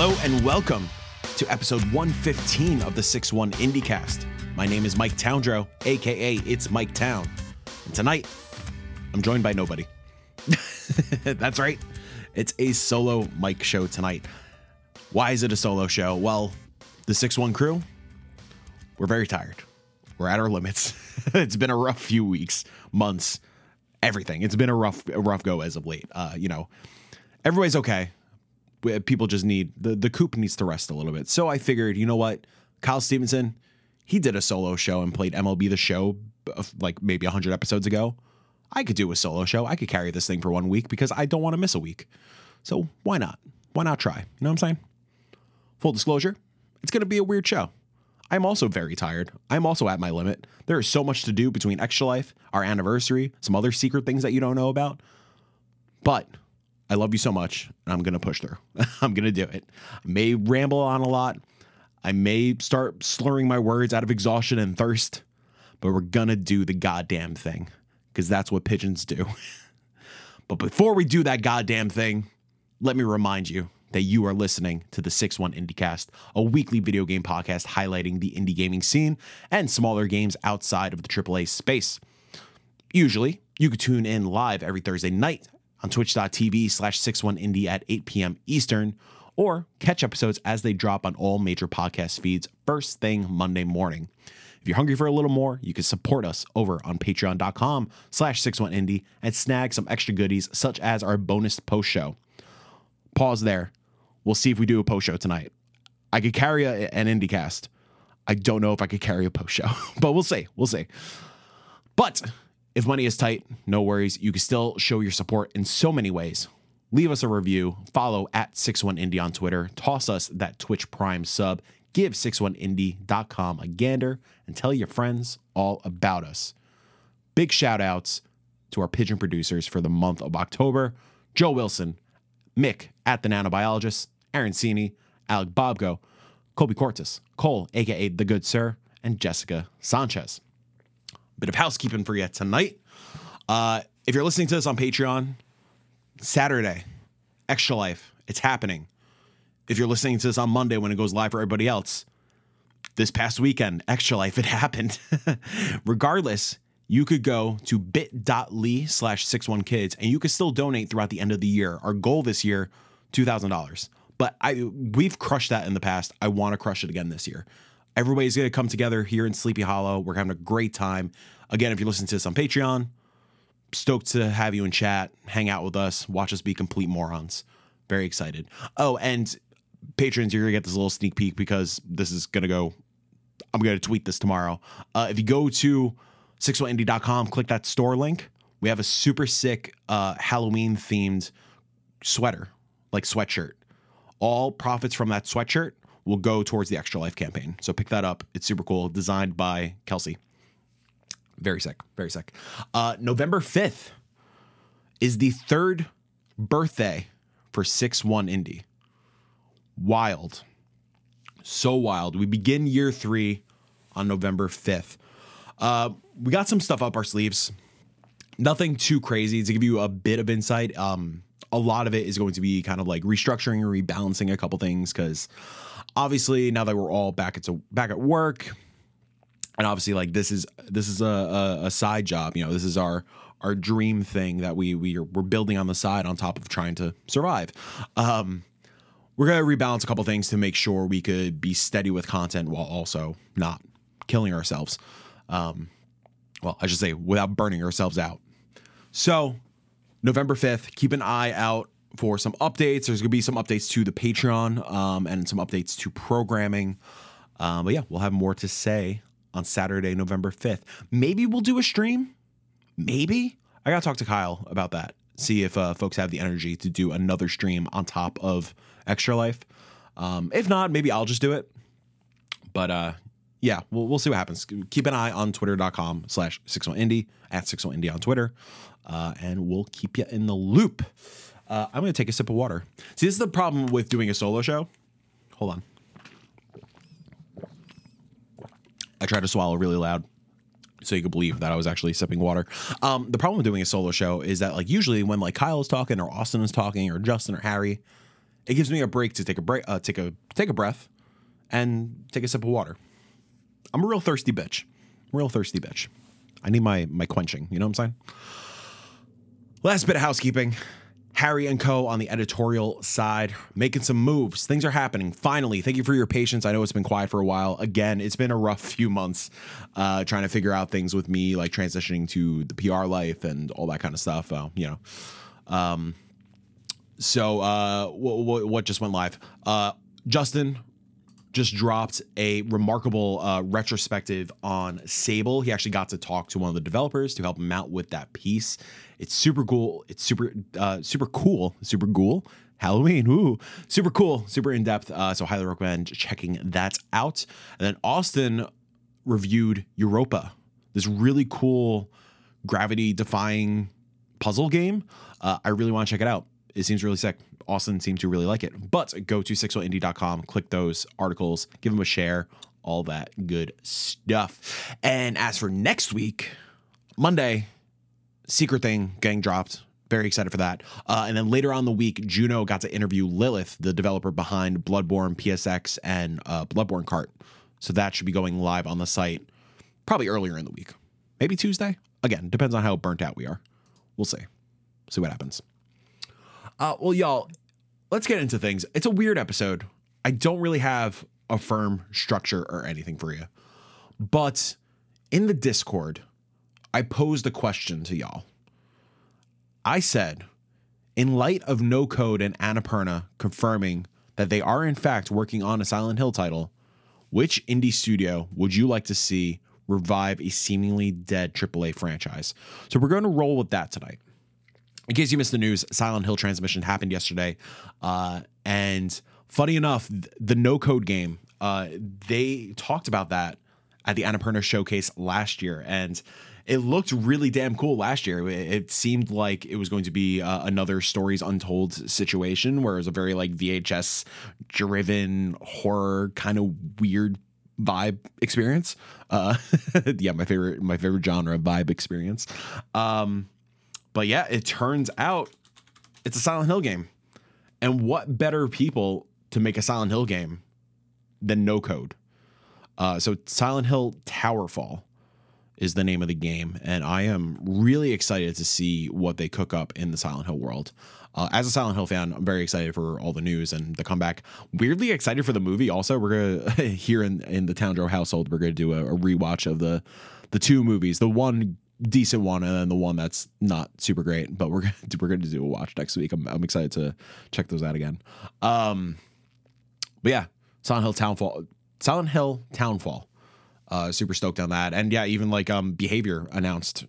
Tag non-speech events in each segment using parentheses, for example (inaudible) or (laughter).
Hello and welcome to episode 115 of the 6 1 IndieCast. My name is Mike Towndrow, aka It's Mike Town. And tonight, I'm joined by nobody. (laughs) That's right, it's a solo Mike show tonight. Why is it a solo show? Well, the 6 1 crew, we're very tired. We're at our limits. (laughs) it's been a rough few weeks, months, everything. It's been a rough, rough go as of late. Uh, you know, everybody's okay. People just need the the coop needs to rest a little bit. So I figured, you know what, Kyle Stevenson, he did a solo show and played MLB the Show, uh, like maybe hundred episodes ago. I could do a solo show. I could carry this thing for one week because I don't want to miss a week. So why not? Why not try? You know what I'm saying? Full disclosure, it's going to be a weird show. I'm also very tired. I'm also at my limit. There is so much to do between Extra Life, our anniversary, some other secret things that you don't know about. But I love you so much, I'm going to push through. (laughs) I'm going to do it. I may ramble on a lot. I may start slurring my words out of exhaustion and thirst, but we're going to do the goddamn thing because that's what pigeons do. (laughs) but before we do that goddamn thing, let me remind you that you are listening to the 6 1 IndieCast, a weekly video game podcast highlighting the indie gaming scene and smaller games outside of the AAA space. Usually, you can tune in live every Thursday night on twitch.tv slash 61indie at 8 p.m. Eastern, or catch episodes as they drop on all major podcast feeds first thing Monday morning. If you're hungry for a little more, you can support us over on patreon.com slash 61indie and snag some extra goodies such as our bonus post show. Pause there. We'll see if we do a post show tonight. I could carry a, an IndieCast. I don't know if I could carry a post show, (laughs) but we'll see. We'll see. But if money is tight, no worries. You can still show your support in so many ways. Leave us a review, follow at 61indie on Twitter, toss us that Twitch Prime sub, give 61indie.com a gander, and tell your friends all about us. Big shout outs to our pigeon producers for the month of October Joe Wilson, Mick at the Nanobiologist, Aaron Cini, Alec Bobgo, Kobe Cortis, Cole, aka The Good Sir, and Jessica Sanchez bit of housekeeping for you tonight. Uh, if you're listening to this on Patreon, Saturday, Extra Life, it's happening. If you're listening to this on Monday when it goes live for everybody else, this past weekend, Extra Life, it (laughs) happened. Regardless, you could go to bit.ly slash 61kids and you could still donate throughout the end of the year. Our goal this year, $2,000. But I we've crushed that in the past. I want to crush it again this year. Everybody's going to come together here in Sleepy Hollow. We're having a great time. Again, if you're listening to this on Patreon, stoked to have you in chat, hang out with us, watch us be complete morons. Very excited. Oh, and patrons, you're going to get this little sneak peek because this is going to go, I'm going to tweet this tomorrow. Uh, if you go to 61indie.com, click that store link, we have a super sick uh, Halloween themed sweater, like sweatshirt. All profits from that sweatshirt will go towards the Extra Life campaign. So pick that up. It's super cool. Designed by Kelsey. Very sick. Very sick. Uh, November 5th is the third birthday for 6 1 Indie. Wild. So wild. We begin year three on November 5th. Uh, we got some stuff up our sleeves. Nothing too crazy to give you a bit of insight. Um, a lot of it is going to be kind of like restructuring or rebalancing a couple things because obviously now that we're all back at back at work and obviously like this is this is a, a, a side job you know this is our our dream thing that we we are, we're building on the side on top of trying to survive. Um we're gonna rebalance a couple things to make sure we could be steady with content while also not killing ourselves. Um well i should say without burning ourselves out. So november 5th keep an eye out for some updates. There's going to be some updates to the Patreon um, and some updates to programming. Um, but yeah, we'll have more to say on Saturday, November 5th. Maybe we'll do a stream. Maybe. I got to talk to Kyle about that. See if uh, folks have the energy to do another stream on top of Extra Life. Um, if not, maybe I'll just do it. But uh, yeah, we'll, we'll see what happens. Keep an eye on twitter.com slash 61indie at 61indie on Twitter. Uh, and we'll keep you in the loop. Uh, I'm going to take a sip of water. See, this is the problem with doing a solo show. Hold on. I tried to swallow really loud so you could believe that I was actually sipping water. Um, the problem with doing a solo show is that, like, usually when like Kyle is talking or Austin is talking or Justin or Harry, it gives me a break to take a break, uh, take a take a breath, and take a sip of water. I'm a real thirsty bitch. Real thirsty bitch. I need my my quenching. You know what I'm saying? Last bit of housekeeping. Harry and Co. on the editorial side, making some moves. Things are happening. Finally, thank you for your patience. I know it's been quiet for a while. Again, it's been a rough few months uh, trying to figure out things with me, like transitioning to the PR life and all that kind of stuff. Uh, you know, um, so uh, what, what just went live? Uh, Justin just dropped a remarkable uh, retrospective on Sable. He actually got to talk to one of the developers to help him out with that piece. It's super cool. It's super uh, super cool. Super cool. Halloween, ooh, super cool, super in depth. Uh, so highly recommend checking that out. And then Austin reviewed Europa, this really cool gravity defying puzzle game. Uh, I really want to check it out. It seems really sick. Austin seemed to really like it. But go to 61indie.com, click those articles, give them a share, all that good stuff. And as for next week, Monday, Secret Thing getting dropped. Very excited for that. Uh, and then later on the week, Juno got to interview Lilith, the developer behind Bloodborne, PSX, and uh, Bloodborne Kart. So that should be going live on the site probably earlier in the week. Maybe Tuesday. Again, depends on how burnt out we are. We'll see. See what happens. Uh, well, y'all, let's get into things. It's a weird episode. I don't really have a firm structure or anything for you. But in the Discord, I posed a question to y'all. I said, in light of No Code and Annapurna confirming that they are in fact working on a Silent Hill title, which indie studio would you like to see revive a seemingly dead AAA franchise? So we're going to roll with that tonight in case you missed the news, Silent Hill transmission happened yesterday, uh, and funny enough, the No Code game, uh, they talked about that at the Annapurna showcase last year, and it looked really damn cool last year. It, seemed like it was going to be uh, another stories untold situation, where it was a very like VHS driven horror kind of weird vibe experience. Uh, (laughs) yeah, my favorite my favorite genre vibe experience. Um, but yeah, it turns out it's a Silent Hill game. And what better people to make a Silent Hill game than No Code? Uh, so Silent Hill Townfall is the name of the game, and I am really excited to see what they cook up in the Silent Hill world. Uh, as a Silent Hill fan, I'm very excited for all the news and the comeback. Weirdly excited for the movie. Also, we're gonna (laughs) here in in the Towndrow household, we're gonna do a, a rewatch of the the two movies. The one decent one and then the one that's not super great but we're (laughs) gonna we're gonna do a watch next week i'm, I'm excited to check those out again um but yeah silent hill townfall silent hill townfall uh super stoked on that. And yeah even like um behavior announced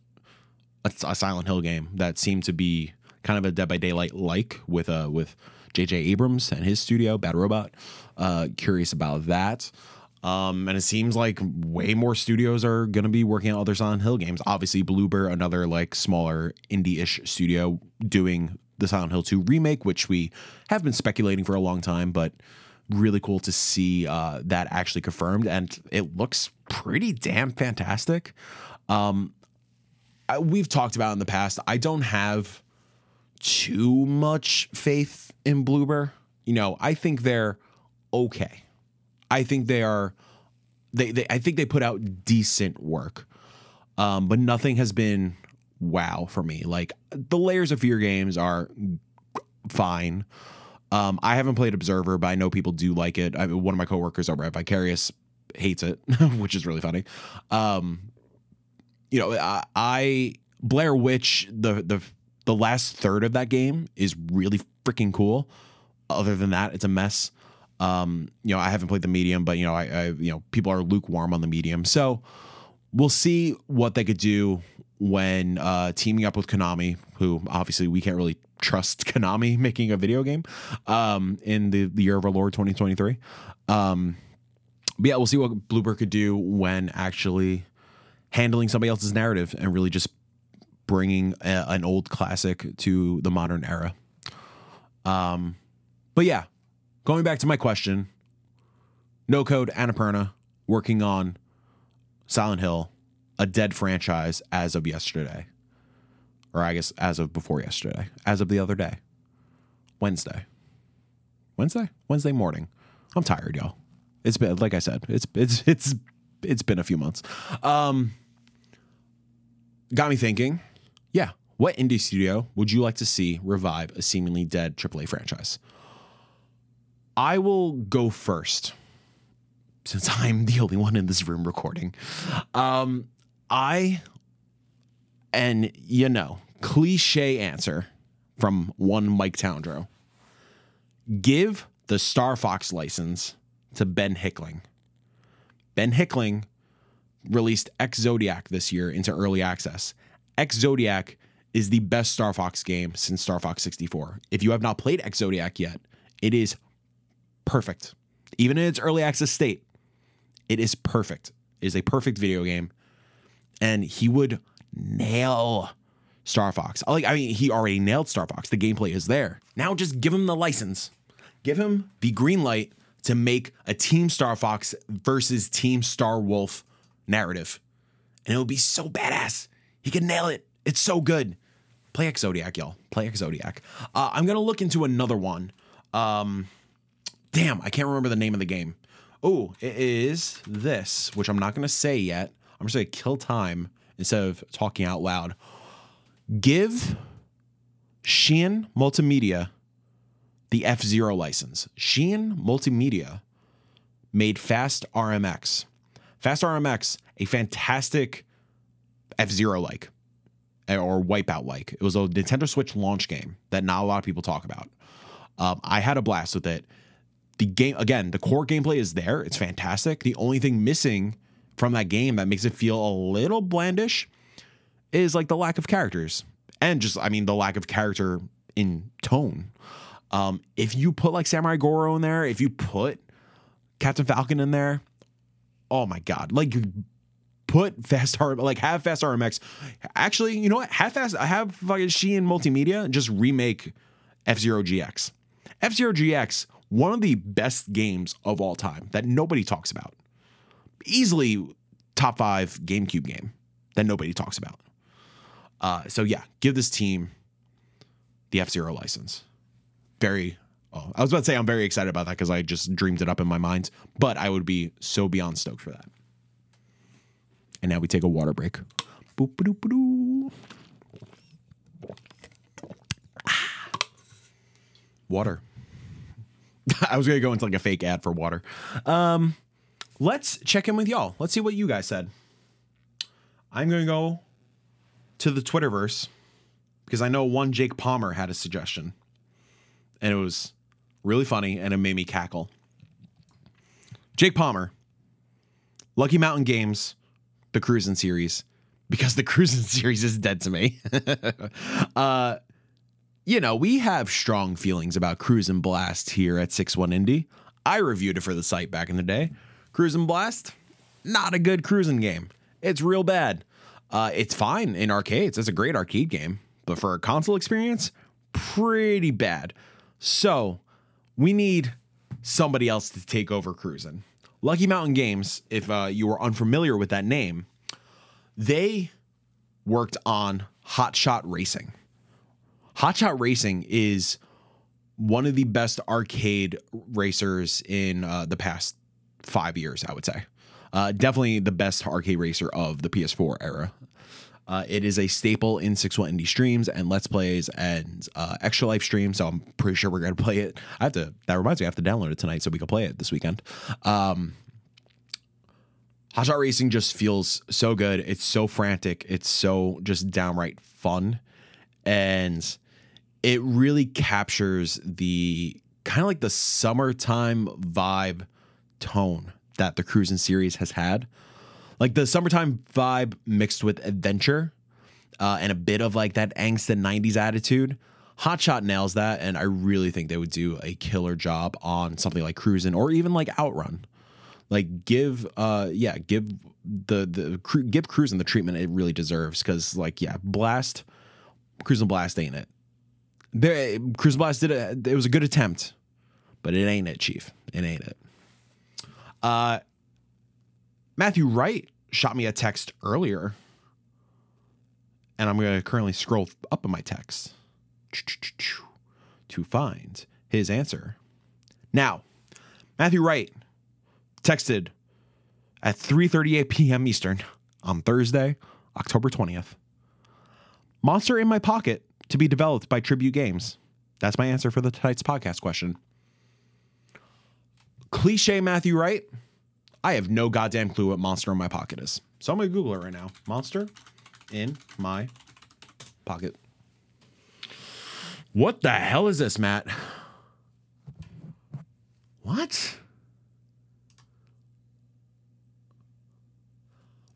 a, a silent hill game that seemed to be kind of a dead by daylight like with uh with jj abrams and his studio bad robot. Uh curious about that. Um, and it seems like way more studios are going to be working on other Silent Hill games. Obviously, Bloober, another like smaller indie-ish studio, doing the Silent Hill 2 remake, which we have been speculating for a long time, but really cool to see uh, that actually confirmed, and it looks pretty damn fantastic. Um, I, we've talked about in the past. I don't have too much faith in Bloober. You know, I think they're okay. I think they are they, they I think they put out decent work. Um, but nothing has been wow for me. Like the layers of fear games are fine. Um, I haven't played Observer, but I know people do like it. I one of my coworkers over at Vicarious hates it, (laughs) which is really funny. Um, you know, I, I Blair Witch the the the last third of that game is really freaking cool. Other than that, it's a mess. Um, you know, I haven't played the medium, but you know, I, I you know, people are lukewarm on the medium. So we'll see what they could do when uh, teaming up with Konami, who obviously we can't really trust Konami (laughs) making a video game um, in the, the year of our Lord 2023. Um, but yeah, we'll see what Bloober could do when actually handling somebody else's narrative and really just bringing a, an old classic to the modern era. Um, but yeah, going back to my question, no code Annapurna working on Silent Hill, a dead franchise as of yesterday. Or I guess as of before yesterday, as of the other day, Wednesday. Wednesday, Wednesday morning. I'm tired, y'all. It's been like I said, it's it's it's it's been a few months. Um, got me thinking. Yeah, what indie studio would you like to see revive a seemingly dead AAA franchise? I will go first since I'm the only one in this room recording. Um, I, and you know, cliche answer from one Mike Towndrow give the Star Fox license to Ben Hickling. Ben Hickling released X Zodiac this year into early access. X Zodiac is the best Star Fox game since Star Fox 64. If you have not played X Zodiac yet, it is perfect. Even in its early access state, it is perfect. It is a perfect video game. And he would nail Star Fox. Like, I mean, he already nailed Star Fox. The gameplay is there. Now just give him the license. Give him the green light to make a Team Star Fox versus Team Star Wolf narrative. And it would be so badass. He could nail it. It's so good. Play X Zodiac, y'all. Play X Zodiac. Uh, I'm gonna look into another one. Um, damn, I can't remember the name of the game. Oh, it is this, which I'm not gonna say yet. I'm just gonna say kill time instead of talking out loud. Give Shin'en Multimedia the F Zero license. Shin'en Multimedia made Fast RMX. Fast RMX, a fantastic F Zero like or Wipeout like. It was a Nintendo Switch launch game that not a lot of people talk about. Um, I had a blast with it. The game, again, the core gameplay is there. It's fantastic. The only thing missing from that game that makes it feel a little blandish is like the lack of characters and just, I mean, the lack of character in tone. Um, if you put like Samurai Goro in there, if you put Captain Falcon in there, oh my god, like put Fast R like have Fast RMX. Actually, you know what? Have Fast have fucking Shin'en Multimedia just remake F Zero GX. F Zero GX, one of the best games of all time that nobody talks about. Easily top five GameCube game that nobody talks about. Uh, so yeah, give this team the F Zero license. Very. Oh, I was about to say I'm very excited about that because I just dreamed it up in my mind, but I would be so beyond stoked for that. And now we take a water break. Boop, ba-doo. Water. (laughs) I was gonna go into like a fake ad for water. Um, let's check in with y'all. Let's see what you guys said. I'm gonna go to the Twitterverse because I know one Jake Palmer had a suggestion, and it was really funny and it made me cackle. Jake Palmer, Lucky Mountain Games the Cruis'n series because the (laughs) Cruis'n series is dead to me. (laughs) uh, you know, we have strong feelings about Cruis'n Blast here at 61 Indie. I reviewed it for the site back in the day. Cruis'n Blast, not a good cruising game. It's real bad. Uh, it's fine in arcades. It's a great arcade game, but for a console experience, pretty bad. So we need somebody else to take over cruising. Lucky Mountain Games, if uh, you are unfamiliar with that name, they worked on Hot Shot Racing. Hot Shot Racing is one of the best arcade racers in uh, the past five years, I would say. Uh, definitely the best arcade racer of the PS4 era. Uh, it is a staple in 61 Indie streams and Let's Plays and uh, Extra Life streams. So I'm pretty sure we're going (laughs) to play it. I have to, that reminds me, I have to download it tonight so we can play it this weekend. Um, Racing just feels so good. It's so frantic. It's so just downright fun. And it really captures the kind of like the summertime vibe tone that the Cruis'n series has had like the summertime vibe mixed with adventure uh, and a bit of like that angst and 90s attitude. Hotshot nails that, and I really think they would do a killer job on something like Cruis'n or even like Outrun. Like give, uh, yeah, give the the give Cruis'n the treatment it really deserves because like yeah, Blast, Cruis'n Blast ain't it. There, Cruis'n Blast did it. It was a good attempt, but it ain't it, Chief. It ain't it. Uh, Matthew Wright shot me a text earlier, and I'm going to currently scroll up in my text to find his answer. Now, Matthew Wright texted at 3:38 p.m. Eastern on Thursday, October 20th. Monster in my pocket to be developed by Tribute Games. That's my answer for the tonight's podcast question. Cliche Matthew Wright. I have no goddamn clue what monster in my pocket is. So I'm gonna Google it right now. Monster in my pocket. What the hell is this, Matt? What?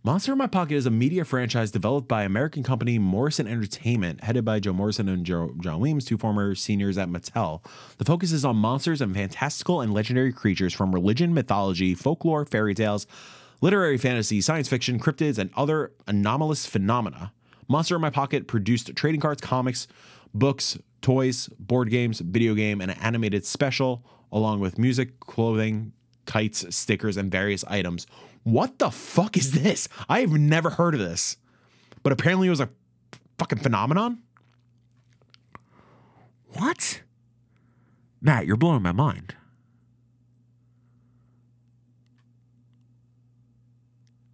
Monster in My Pocket is a media franchise developed by American company Morrison Entertainment, headed by Joe Morrison and Joe, John Williams, two former seniors at Mattel. The focus is on monsters and fantastical and legendary creatures from religion, mythology, folklore, fairy tales, literary fantasy, science fiction, cryptids, and other anomalous phenomena. Monster in My Pocket produced trading cards, comics, books, toys, board games, video game, and an animated special, along with music, clothing, kites, stickers, and various items. What the fuck is this? I have never heard of this. But apparently it was a fucking phenomenon. What? Matt, you're blowing my mind.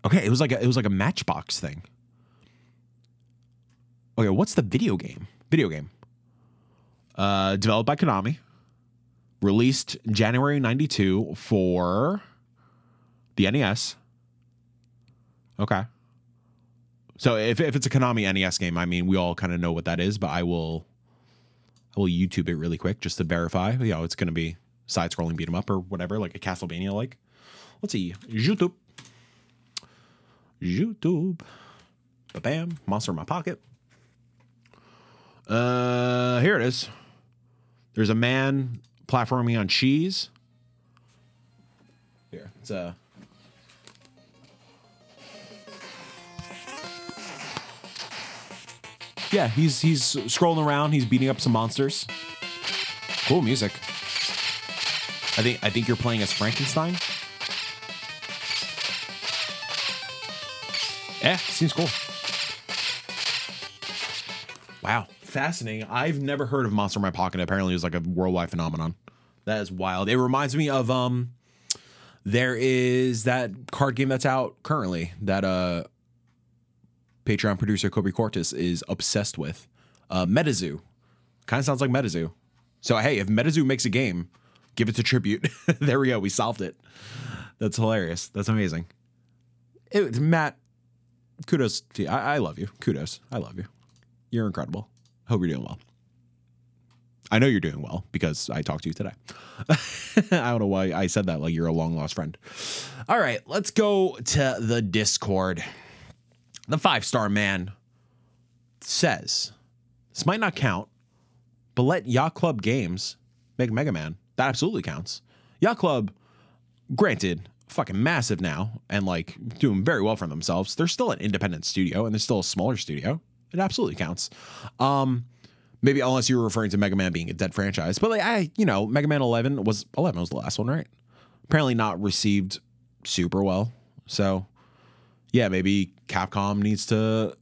Okay, it was like a it was like a matchbox thing. Okay, what's the video game? Video game. Uh, developed by Konami. Released January 92 for the NES. Okay. So if, if it's a Konami NES game, I mean, we all kind of know what that is, but I will I will YouTube it really quick just to verify. You know, it's going to be side scrolling beat 'em up or whatever, like a Castlevania like. Let's see. YouTube. YouTube. Ba bam. Monster in my pocket. Uh, here it is. There's a man platforming on cheese. Here, it's a. Yeah, he's he's scrolling around. He's beating up some monsters. Cool music. I think I think you're playing as Frankenstein. Yeah, seems cool. Wow, fascinating. I've never heard of Monster in My Pocket. Apparently, it's like a worldwide phenomenon. That is wild. It reminds me of um, there is that card game that's out currently that uh, Patreon producer Kobe Cortis is obsessed with. Uh, MetaZoo, kind of sounds like MetaZoo. So hey, if MetaZoo makes a game, give it to tribute. (laughs) there we go. We solved it. That's hilarious. That's amazing. It, Matt, kudos to you. I, I love you. Kudos. I love you. You're incredible. Hope you're doing well. I know you're doing well because I talked to you today. (laughs) I don't know why I said that like you're a long lost friend. All right, let's go to the Discord. The five star man says this might not count, but let Yacht Club Games make Mega Man. That absolutely counts. Yacht Club, granted, fucking massive now and like doing very well for themselves. They're still an independent studio and they're still a smaller studio. It absolutely counts. Um, maybe unless you were referring to Mega Man being a dead franchise, but like I, you know, Mega Man 11 was 11 was the last one, right? Apparently not received super well. So yeah, maybe Capcom needs to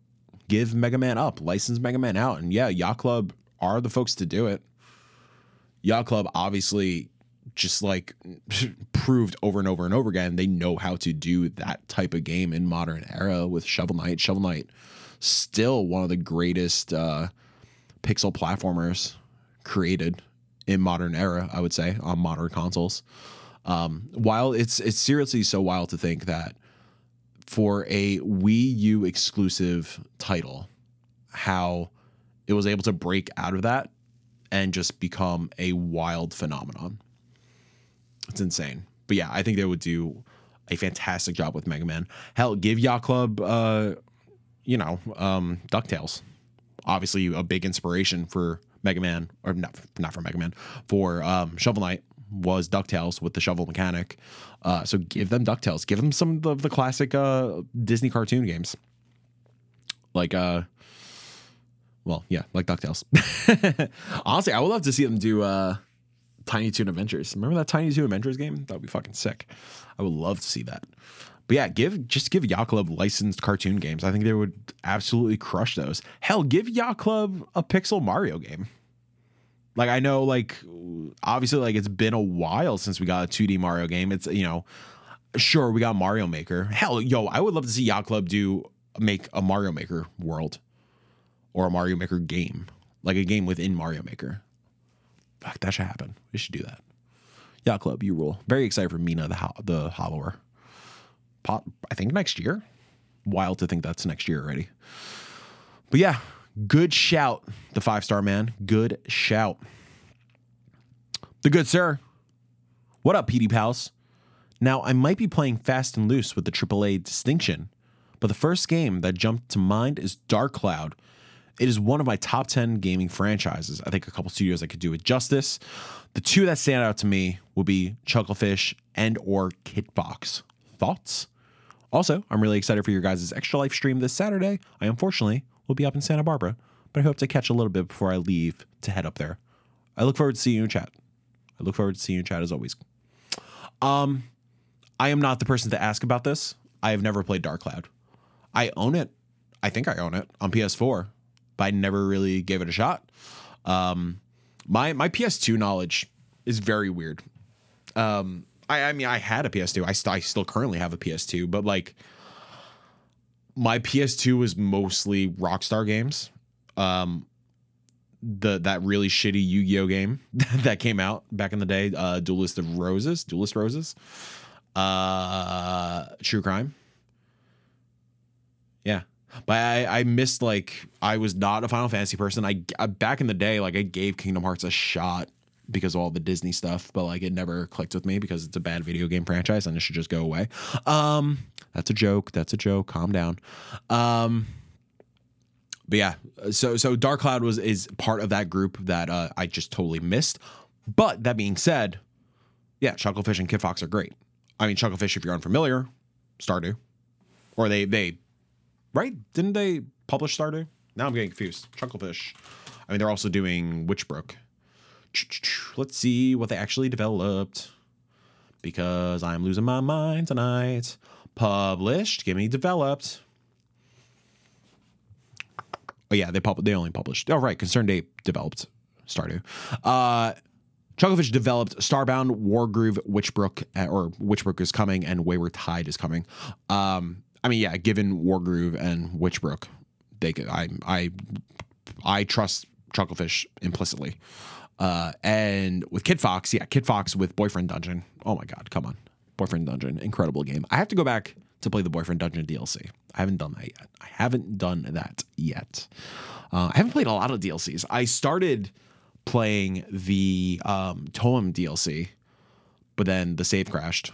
give Mega Man up, license Mega Man out, and yeah, Yacht Club are the folks to do it. Yacht Club obviously just like (laughs) proved over and over and over again they know how to do that type of game in modern era with Shovel Knight. Shovel Knight still one of the greatest uh, pixel platformers created in modern era, I would say, on modern consoles. Um, while it's it's seriously so wild to think that for a Wii U exclusive title, how it was able to break out of that and just become a wild phenomenon. It's insane. But yeah, I think they would do a fantastic job with Mega Man. Hell, give Yacht Club, uh, you know, um, Ducktales. Obviously, a big inspiration for Mega Man, or not, not for Mega Man, for um, Shovel Knight was Ducktales with the shovel mechanic. Uh, so give them Ducktales. Give them some of the classic uh, Disney cartoon games, like uh, well, yeah, like Ducktales. (laughs) Honestly, I would love to see them do uh, Tiny Toon Adventures. Remember that Tiny Toon Adventures game? That would be fucking sick. I would love to see that. But yeah, give just give Yacht Club licensed cartoon games. I think they would absolutely crush those. Hell, give Yacht Club a Pixel Mario game. Like I know, like obviously, like it's been a while since we got a 2D Mario game. It's you know, sure we got Mario Maker. Hell, yo, I would love to see Yacht Club do make a Mario Maker world or a Mario Maker game, like a game within Mario Maker. Fuck, that should happen. We should do that. Yacht Club, you rule. Very excited for Mina the ho- the Hollower. Pop, I think next year. Wild to think that's next year already. But yeah, good shout, the five star man. Good shout. The good sir. What up, PD pals? Now, I might be playing fast and loose with the AAA distinction, but the first game that jumped to mind is Dark Cloud. It is one of my top 10 gaming franchises. I think a couple studios I could do it justice. The two that stand out to me would be Chucklefish and or Kitfox. Thoughts? Also, I'm really excited for your guys' extra life stream this Saturday. I unfortunately will be up in Santa Barbara, but I hope to catch a little bit before I leave to head up there. I look forward to seeing you in chat. I look forward to seeing you in chat as always. Um, I am not the person to ask about this. I have never played Dark Cloud. I own it. I think I own it on PS4, but I never really gave it a shot. Um, my my PS2 knowledge is very weird. Um, I, I mean, I had a PS2. I, st- I still currently have a PS2, but like my PS2 was mostly Rockstar games. Um, the that really shitty Yu-Gi-Oh game (laughs) that came out back in the day, uh, Duelist of Roses, Duelist Roses, uh, True Crime. Yeah, but I, I missed like I was not a Final Fantasy person. I, I back in the day, like I gave Kingdom Hearts a shot because of all the Disney stuff, but like it never clicked with me because it's a bad video game franchise and it should just go away. Um, that's a joke. That's a joke. Calm down. Um, but yeah, so so Dark Cloud was is part of that group that uh, I just totally missed. But that being said, yeah, Chucklefish and Kitfox are great. I mean, Chucklefish, if you're unfamiliar, Stardew, or they they, right? Didn't they publish Stardew? Now I'm getting confused. Chucklefish. I mean, they're also doing Witchbrook. Let's see what they actually developed, because I'm losing my mind tonight. Published, give me developed. Oh yeah, they pub- they only published. Oh right, Concerned Ape developed Stardew. Uh, Chucklefish developed Starbound, Wargroove, Witchbrook, uh, or Witchbrook is coming, and Wayward Tide is coming. Um, I mean, yeah, given Wargroove and Witchbrook, they could. I I I trust Chucklefish implicitly. Uh, and with Kitfox, yeah, Kitfox with Boyfriend Dungeon. Oh my God, come on, Boyfriend Dungeon, incredible game. I have to go back to play the Boyfriend Dungeon DLC. I haven't done that yet. I haven't done that yet. Uh, I haven't played a lot of DLCs. I started playing the um, Toem DLC, but then the save crashed,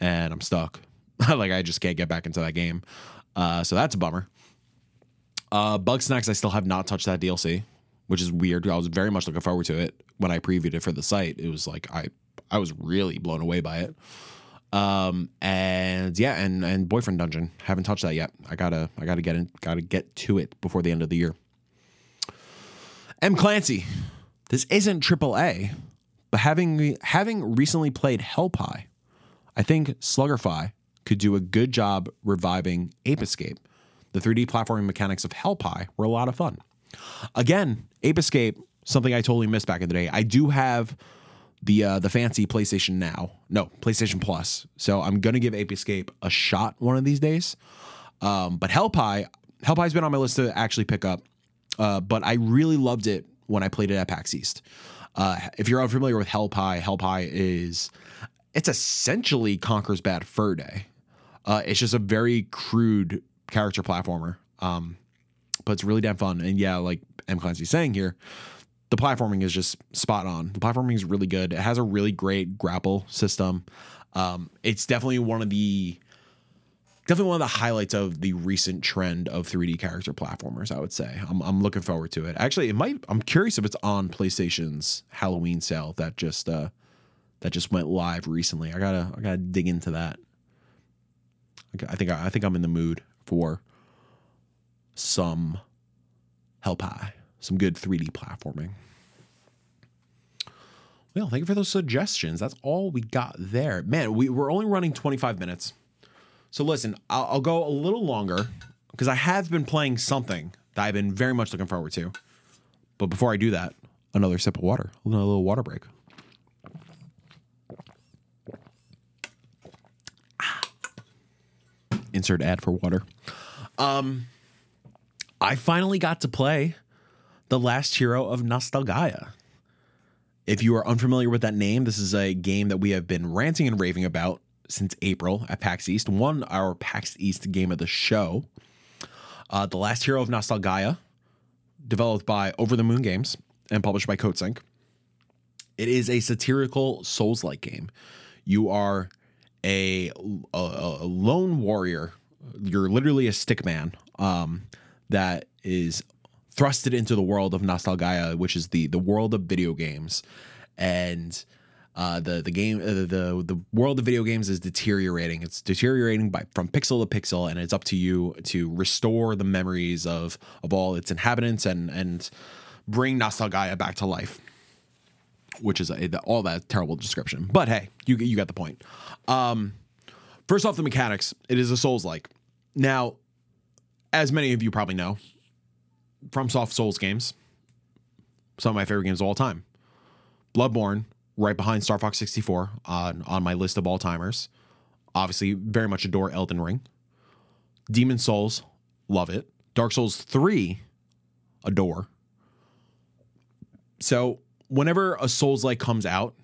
and I'm stuck. (laughs) like I just can't get back into that game. Uh, so that's a bummer. Uh, Bugsnax, I still have not touched that DLC, which is weird. I was very much looking forward to it when I previewed it for the site. It was like I I was really blown away by it. Um and yeah, and and boyfriend dungeon haven't touched that yet. I gotta I gotta get in gotta get to it before the end of the year. M Clancy, this isn't AAA, but having having recently played Hellpie, I think Sluggerfly could do a good job reviving Ape Escape. The 3D platforming mechanics of Hellpie were a lot of fun. Again, Ape Escape, something I totally missed back in the day. I do have the uh, the fancy PlayStation Now, no PlayStation Plus. So I'm gonna give Ape Escape a shot one of these days. Um, but Hellpie, Hellpie's been on my list to actually pick up. Uh, but I really loved it when I played it at PAX East. Uh, if you're unfamiliar with Hellpie, Hellpie is it's essentially Conker's Bad Fur Day. Uh, it's just a very crude character platformer, um, but it's really damn fun. And yeah, like M Clancy's saying here, the platforming is just spot on. The platforming is really good. It has a really great grapple system. Um, it's definitely one of the definitely one of the highlights of the recent trend of 3D character platformers. I would say I'm, I'm looking forward to it. Actually, it might. I'm curious if it's on PlayStation's Halloween sale that just uh, that just went live recently. I gotta I gotta dig into that. I think I think I'm in the mood for some Hellpie, some good 3D platforming. Well, thank you for those suggestions. That's all we got there. Man, we, we're only running 25 minutes. So listen, I'll, I'll go a little longer because I have been playing something that I've been very much looking forward to. But before I do that, another sip of water, a little water break. Ah. Insert ad for water. Um, I finally got to play the last hero of Nostalgaia. If you are unfamiliar with that name, this is a game that we have been ranting and raving about since April at PAX East. Won our PAX East game of the show. Uh, the Last Hero of Nostalgaia, developed by Over the Moon Games and published by Coatsink. It is a satirical Souls like game. You are a, a, a, lone warrior. You're literally a stick man um, that is thrusted into the world of nostalgia, which is the the world of video games, and uh, the the game uh, the the world of video games is deteriorating. It's deteriorating by from pixel to pixel, and it's up to you to restore the memories of of all its inhabitants and and bring nostalgia back to life. Which is a, all that terrible description, but hey, you you got the point. Um, first off, the mechanics. It is a Souls like. Now, as many of you probably know, FromSoft Souls games, some of my favorite games of all time. Bloodborne, right behind Star Fox 64 on, on my list of all timers. Obviously, very much adore Elden Ring. Demon Souls, love it. Dark Souls 3, adore. So, whenever a Souls like comes out,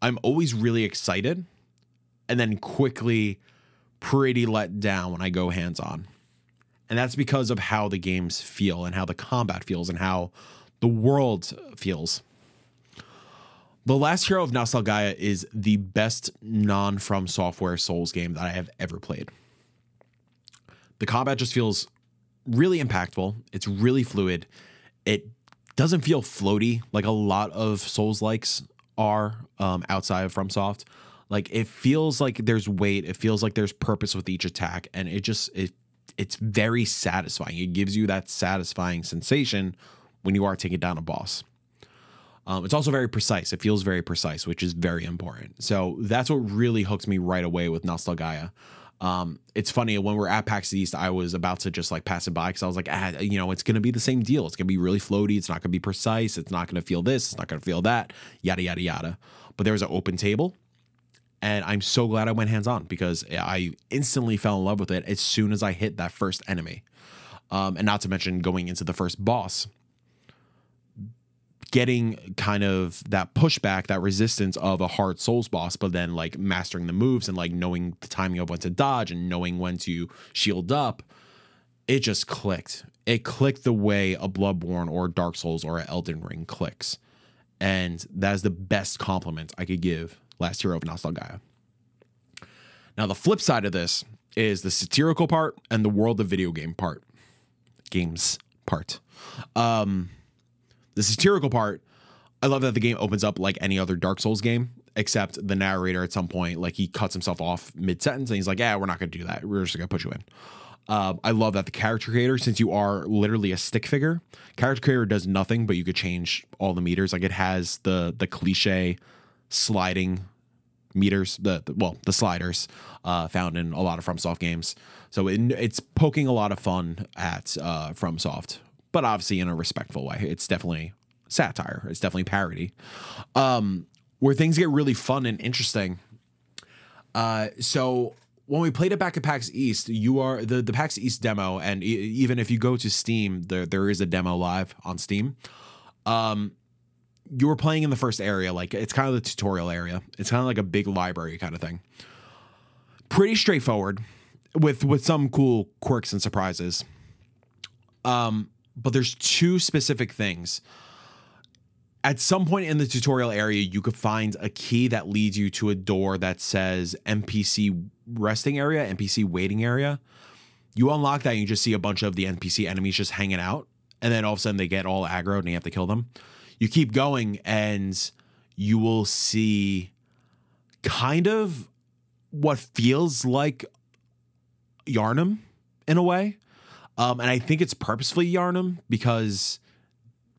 I'm always really excited and then quickly pretty let down when I go hands on. And that's because of how the games feel and how the combat feels and how the world feels. The Last Hero of Nostalgaia is the best non From Software Souls game that I have ever played. The combat just feels really impactful. It's really fluid. It doesn't feel floaty like a lot of Souls likes are um, outside of FromSoft. Like it feels like there's weight. It feels like there's purpose with each attack, and it just it it's very satisfying. It gives you that satisfying sensation when you are taking down a boss. Um, it's also very precise. It feels very precise, which is very important. So that's what really hooked me right away with Nostalgaia. Um, it's funny when we're at PAX East, I was about to just like pass it by because I was like, ah, you know, it's going to be the same deal. It's going to be really floaty. It's not going to be precise. It's not going to feel this. It's not going to feel that. Yada yada yada. But there was an open table, and I'm so glad I went hands on because I instantly fell in love with it as soon as I hit that first enemy. Um, and not to mention going into the first boss, getting kind of that pushback, that resistance of a hard Souls boss, but then like mastering the moves and like knowing the timing of when to dodge and knowing when to shield up. It just clicked. It clicked the way a Bloodborne or Dark Souls or an Elden Ring clicks. And that is the best compliment I could give Last Hero of Nostalgaia. Now, the flip side of this is the satirical part and the world of video game part. Games part. Um, the satirical part, I love that the game opens up like any other Dark Souls game, except the narrator at some point, like he cuts himself off mid sentence and he's like, yeah, we're not going to do that. We're just going to put you in. Uh, I love that the character creator, since you are literally a stick figure, character creator does nothing, but you could change all the meters. Like it has the the cliche sliding meters, the, the well, the sliders uh, found in a lot of FromSoft games. So it, it's poking a lot of fun at uh, FromSoft, but obviously in a respectful way. It's definitely satire. It's definitely parody. Um, where things get really fun and interesting. Uh, so when we played it back at PAX East, you are the the PAX East demo, and e- even if you go to Steam, there there is a demo live on Steam. Um, you were playing in the first area, like it's kind of the tutorial area. It's kind of like a big library kind of thing. Pretty straightforward, with with some cool quirks and surprises. Um, but there's two specific things. At some point in the tutorial area, you could find a key that leads you to a door that says NPC resting area, NPC waiting area. You unlock that, and you just see a bunch of the NPC enemies just hanging out, and then all of a sudden they get all aggro and you have to kill them you keep going and you will see kind of what feels like Yharnam in a way. Um, and I think it's purposefully Yharnam because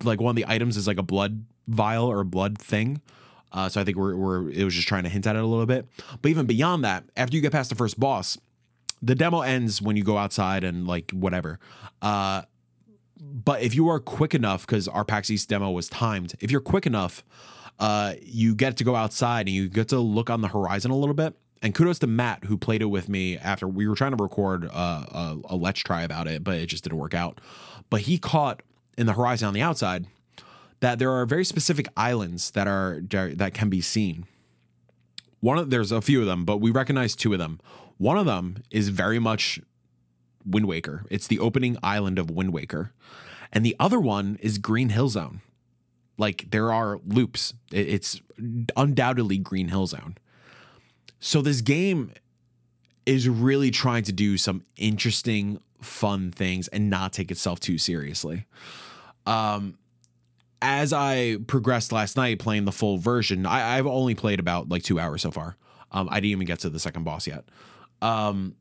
like one of the items is like a blood vial or blood thing. Uh, so I think we're, we're it was just trying to hint at it a little bit. But even beyond that, after you get past the first boss, the demo ends when you go outside and like whatever. Uh, but if you are quick enough, because our PAX East demo was timed, if you're quick enough, uh, you get to go outside and you get to look on the horizon a little bit. And kudos to Matt who played it with me after we were trying to record uh, a, a let's try about it, but it just didn't work out. But he caught in the horizon on the outside that there are very specific islands that are that can be seen. One of there's a few of them, but we recognize two of them. One of them is very much Wind Waker. It's the opening island of Wind Waker. And the other one is Green Hill Zone. Like there are loops. It's undoubtedly Green Hill Zone. So this game is really trying to do some interesting, fun things and not take itself too seriously. Um, as I progressed last night playing the full version, I, have only played about like two hours so far. Um, I didn't even get to the second boss yet. Um,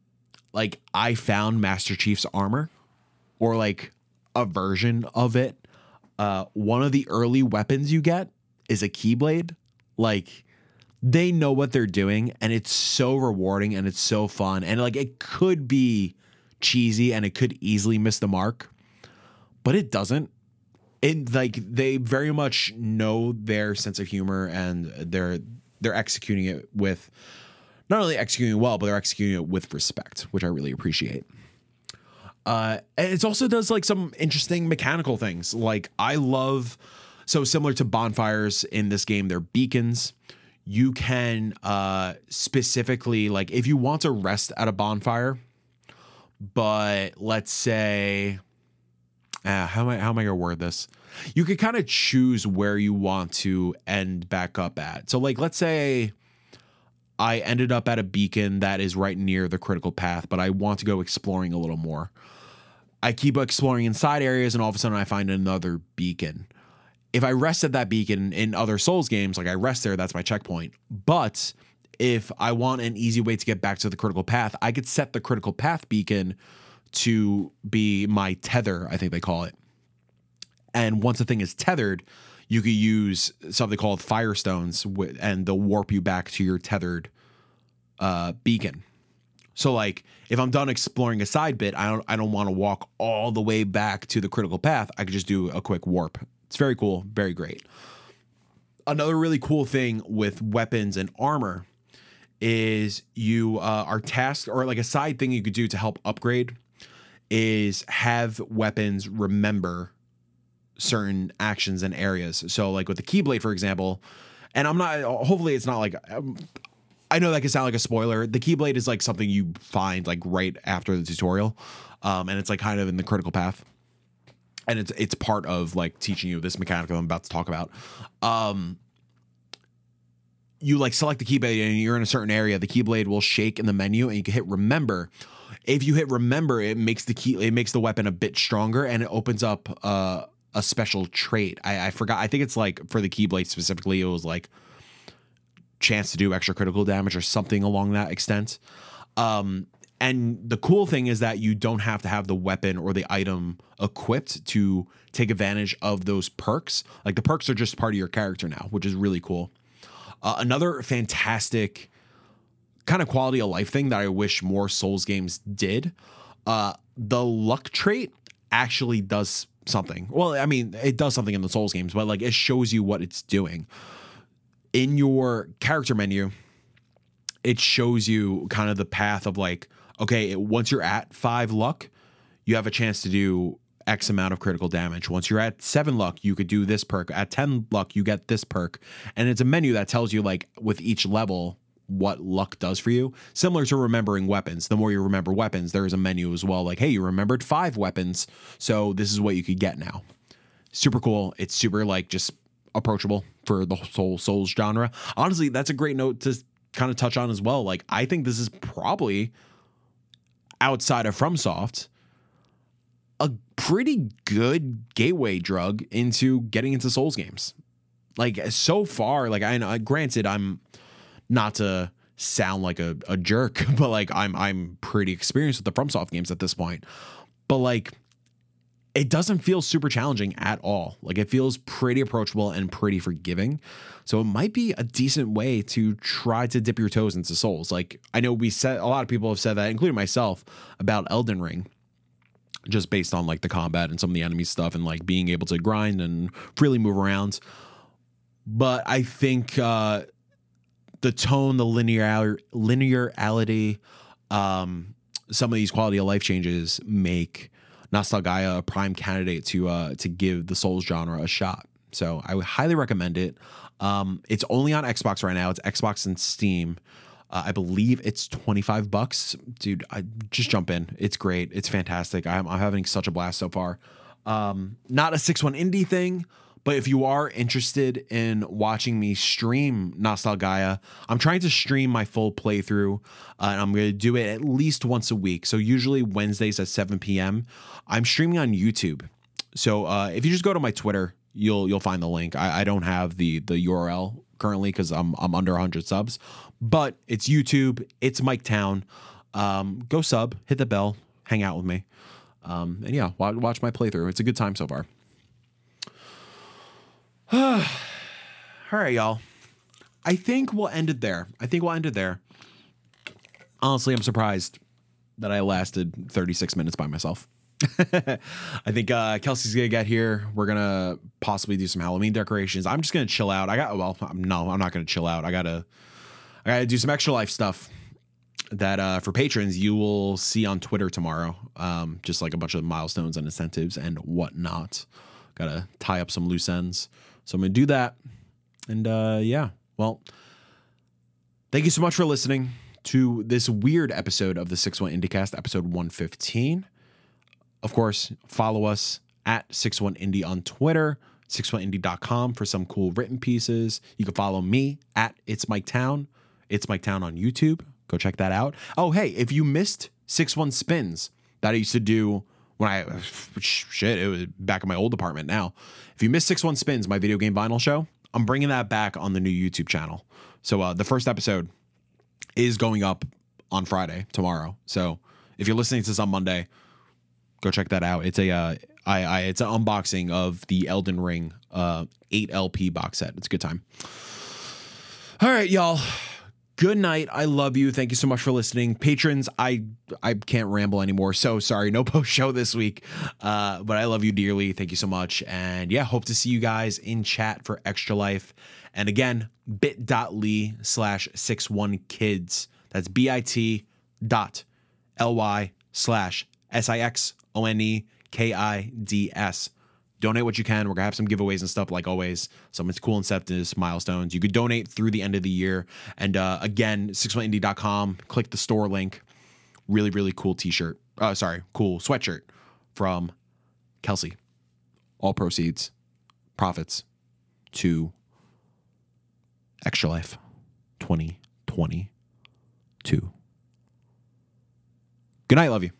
like I found Master Chief's armor or like a version of it. Uh, one of the early weapons you get is a keyblade. Like they know what they're doing and it's so rewarding and it's so fun and like it could be cheesy and it could easily miss the mark, but it doesn't. It like they very much know their sense of humor and they're they're executing it with not only executing well, but they're executing it with respect, which I really appreciate. Uh, it also does like some interesting mechanical things. Like I love, so similar to bonfires in this game, they're beacons. You can uh, specifically like if you want to rest at a bonfire, but let's say, uh, how am I how am I gonna word this? You could kind of choose where you want to end back up at. So like let's say I ended up at a beacon that is right near the critical path, but I want to go exploring a little more. I keep exploring inside areas, and all of a sudden I find another beacon. If I rest at that beacon in other Souls games, like I rest there, that's my checkpoint. But if I want an easy way to get back to the critical path, I could set the critical path beacon to be my tether, I think they call it. And once the thing is tethered, you could use something called firestones and they'll warp you back to your tethered uh, beacon. So like if I'm done exploring a side bit, I don't I don't want to walk all the way back to the critical path. I could just do a quick warp. It's very cool, very great. Another really cool thing with weapons and armor is you uh, are tasked or like a side thing you could do to help upgrade is have weapons remember certain actions and areas. So like with the Keyblade, for example, and I'm not. Hopefully, it's not like. I know that can sound like a spoiler. The Keyblade is like something you find like right after the tutorial, um, and it's like kind of in the critical path, and it's it's part of like teaching you this mechanic that I'm about to talk about. Um, you like select the Keyblade and you're in a certain area. The Keyblade will shake in the menu, and you can hit remember. If you hit remember, it makes the key it makes the weapon a bit stronger, and it opens up uh, a special trait. I, I forgot. I think it's like for the Keyblade specifically, it was like chance to do extra critical damage or something along that extent. Um, and the cool thing is that you don't have to have the weapon or the item equipped to take advantage of those perks. Like the perks are just part of your character now, which is really cool. Uh, another fantastic kind of quality of life thing that I wish more Souls games did. Uh, the luck trait actually does something. Well, I mean, it does something in the Souls games, but like it shows you what it's doing. In your character menu, it shows you kind of the path of like, okay, once you're at five luck, you have a chance to do X amount of critical damage. Once you're at seven luck, you could do this perk. At 10 luck, you get this perk. And it's a menu that tells you, like, with each level, what luck does for you. Similar to remembering weapons. The more you remember weapons, there is a menu as well. Like, hey, you remembered five weapons, so this is what you could get now. Super cool. It's super like just approachable for the whole Souls genre. Honestly, that's a great note to kind of touch on as well. Like, I think this is probably outside of FromSoft a pretty good gateway drug into getting into Souls games. Like so far, like I know, uh, granted, I'm not to sound like a, a jerk, (laughs) but like I'm I'm pretty experienced with the FromSoft games at this point. But like it doesn't feel super challenging at all. Like it feels pretty approachable and pretty forgiving. So it might be a decent way to try to dip your toes into Souls. Like I know we said a lot of people have said that, including myself, about Elden Ring. just based on like the combat and some of the enemy stuff and like being able to grind and freely move around. But I think uh, the tone, the linear linearity, um, some of these quality of life changes make Nostalgaia a prime candidate to uh, to give the Souls genre a shot. So I would highly recommend it. Um, it's only on Xbox right now. It's Xbox and Steam. Uh, I believe it's 25 bucks. Dude, I just jump in. It's great. It's fantastic. I'm, I'm having such a blast so far. Um, not a 6 1 indie thing, but if you are interested in watching me stream Nostalgaia, I'm trying to stream my full playthrough, uh, and I'm going to do it at least once a week. So usually Wednesdays at 7 p.m. I'm streaming on YouTube. So uh, if you just go to my Twitter, you'll you'll find the link. I, I don't have the the URL currently because I'm I'm under 100 subs, but it's YouTube. It's Mike Town. Um, go sub, hit the bell, hang out with me, um, and yeah, watch, watch my playthrough. It's a good time so far. (sighs) All right, y'all. I think we'll end it there. I think we'll end it there. Honestly, I'm surprised that I lasted 36 minutes by myself. (laughs) I think uh, Kelsey's gonna get here. We're gonna possibly do some Halloween decorations. I'm just gonna chill out. I got well, no, I'm not gonna chill out. I gotta, I gotta do some extra life stuff that uh, for patrons you will see on Twitter tomorrow. Um, just like a bunch of milestones and incentives and whatnot. Gotta tie up some loose ends. So I'm going to do that. And uh, yeah, well, thank you so much for listening to this weird episode of the 61 IndieCast, episode 115. Of course, follow us at 61indie on Twitter, 61indie.com for some cool written pieces. You can follow me at It's Mike Town. It's Mike Town on YouTube. Go check that out. Oh, hey, if you missed 61 Spins that I used to do when I shit, it was back in my old apartment now. If you missed Six One Spins, my video game vinyl show, I'm bringing that back on the new YouTube channel. So uh, the first episode is going up on Friday tomorrow. So if you're listening to this on Monday, go check that out. It's a uh, I, I it's an unboxing of the Elden Ring uh, 8 LP box set. It's a good time. All right, y'all good night. I love you. Thank you so much for listening. Patrons, I I can't ramble anymore. So sorry, no (laughs) post show this week. Uh, but I love you dearly. Thank you so much. And yeah, hope to see you guys in chat for extra life. And again, bit.ly slash six one kids. That's bit dot ly slash S I X O N E K I D S donate what you can. We're gonna have some giveaways and stuff like always. Some cool incentives, milestones. You could donate through the end of the year. And uh, again, 61indie.com. Click the store link. Really, really cool T-shirt. Uh, sorry, cool sweatshirt from Kelsey. All proceeds, profits to Extra Life 2022. Good night. Love you.